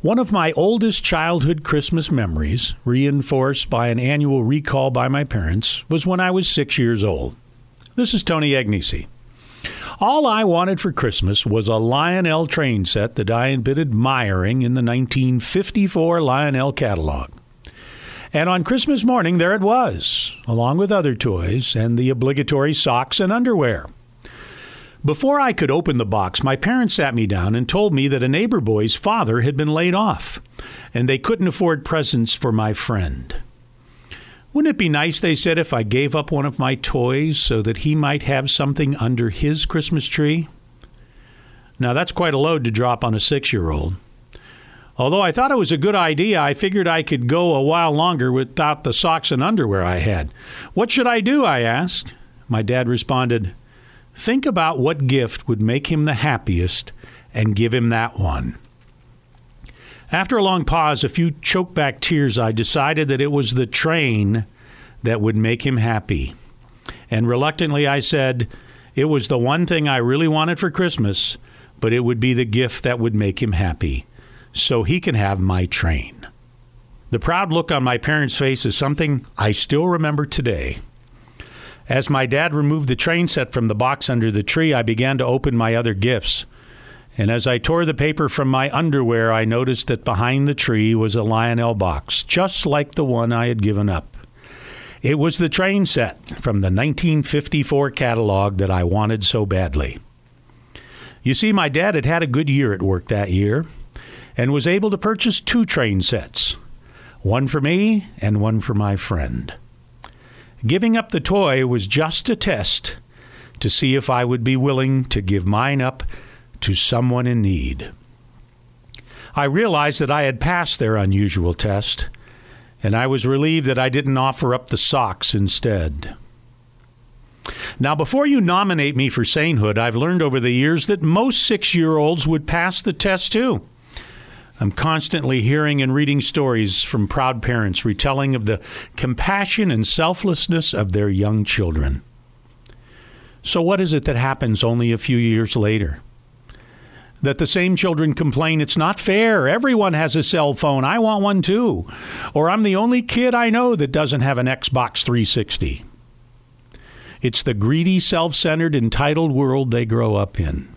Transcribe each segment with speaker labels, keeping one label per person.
Speaker 1: One of my oldest childhood Christmas memories, reinforced by an annual recall by my parents, was when I was six years old. This is Tony Agnesi. All I wanted for Christmas was a Lionel train set that I had been admiring in the 1954 Lionel catalog. And on Christmas morning, there it was, along with other toys and the obligatory socks and underwear. Before I could open the box, my parents sat me down and told me that a neighbor boy's father had been laid off, and they couldn't afford presents for my friend. Wouldn't it be nice, they said, if I gave up one of my toys so that he might have something under his Christmas tree? Now, that's quite a load to drop on a six year old. Although I thought it was a good idea, I figured I could go a while longer without the socks and underwear I had. What should I do? I asked. My dad responded, Think about what gift would make him the happiest and give him that one. After a long pause, a few choked back tears, I decided that it was the train that would make him happy. And reluctantly, I said, It was the one thing I really wanted for Christmas, but it would be the gift that would make him happy. So he can have my train. The proud look on my parents' face is something I still remember today. As my dad removed the train set from the box under the tree, I began to open my other gifts. And as I tore the paper from my underwear, I noticed that behind the tree was a Lionel box, just like the one I had given up. It was the train set from the 1954 catalog that I wanted so badly. You see, my dad had had a good year at work that year and was able to purchase two train sets one for me and one for my friend. Giving up the toy was just a test to see if I would be willing to give mine up to someone in need. I realized that I had passed their unusual test, and I was relieved that I didn't offer up the socks instead. Now, before you nominate me for sainthood, I've learned over the years that most six year olds would pass the test too. I'm constantly hearing and reading stories from proud parents retelling of the compassion and selflessness of their young children. So, what is it that happens only a few years later? That the same children complain, it's not fair. Everyone has a cell phone. I want one too. Or I'm the only kid I know that doesn't have an Xbox 360. It's the greedy, self centered, entitled world they grow up in.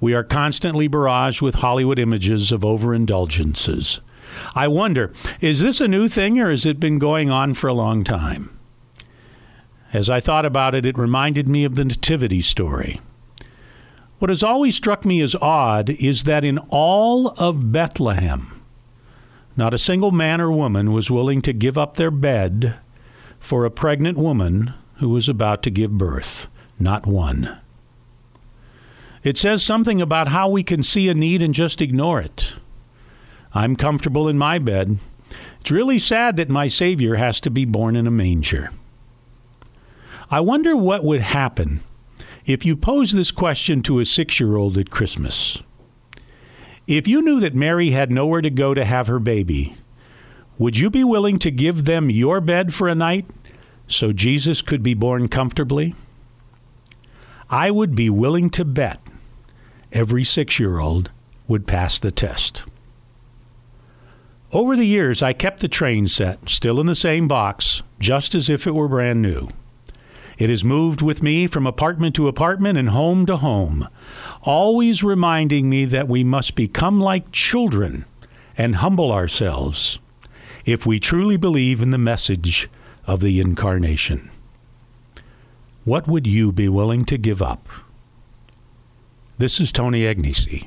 Speaker 1: We are constantly barraged with Hollywood images of overindulgences. I wonder, is this a new thing or has it been going on for a long time? As I thought about it, it reminded me of the Nativity story. What has always struck me as odd is that in all of Bethlehem, not a single man or woman was willing to give up their bed for a pregnant woman who was about to give birth. Not one. It says something about how we can see a need and just ignore it. I'm comfortable in my bed. It's really sad that my Savior has to be born in a manger. I wonder what would happen if you posed this question to a six year old at Christmas. If you knew that Mary had nowhere to go to have her baby, would you be willing to give them your bed for a night so Jesus could be born comfortably? I would be willing to bet every six year old would pass the test. Over the years, I kept the train set still in the same box, just as if it were brand new. It has moved with me from apartment to apartment and home to home, always reminding me that we must become like children and humble ourselves if we truly believe in the message of the Incarnation. What would you be willing to give up? This is Tony Agnesi.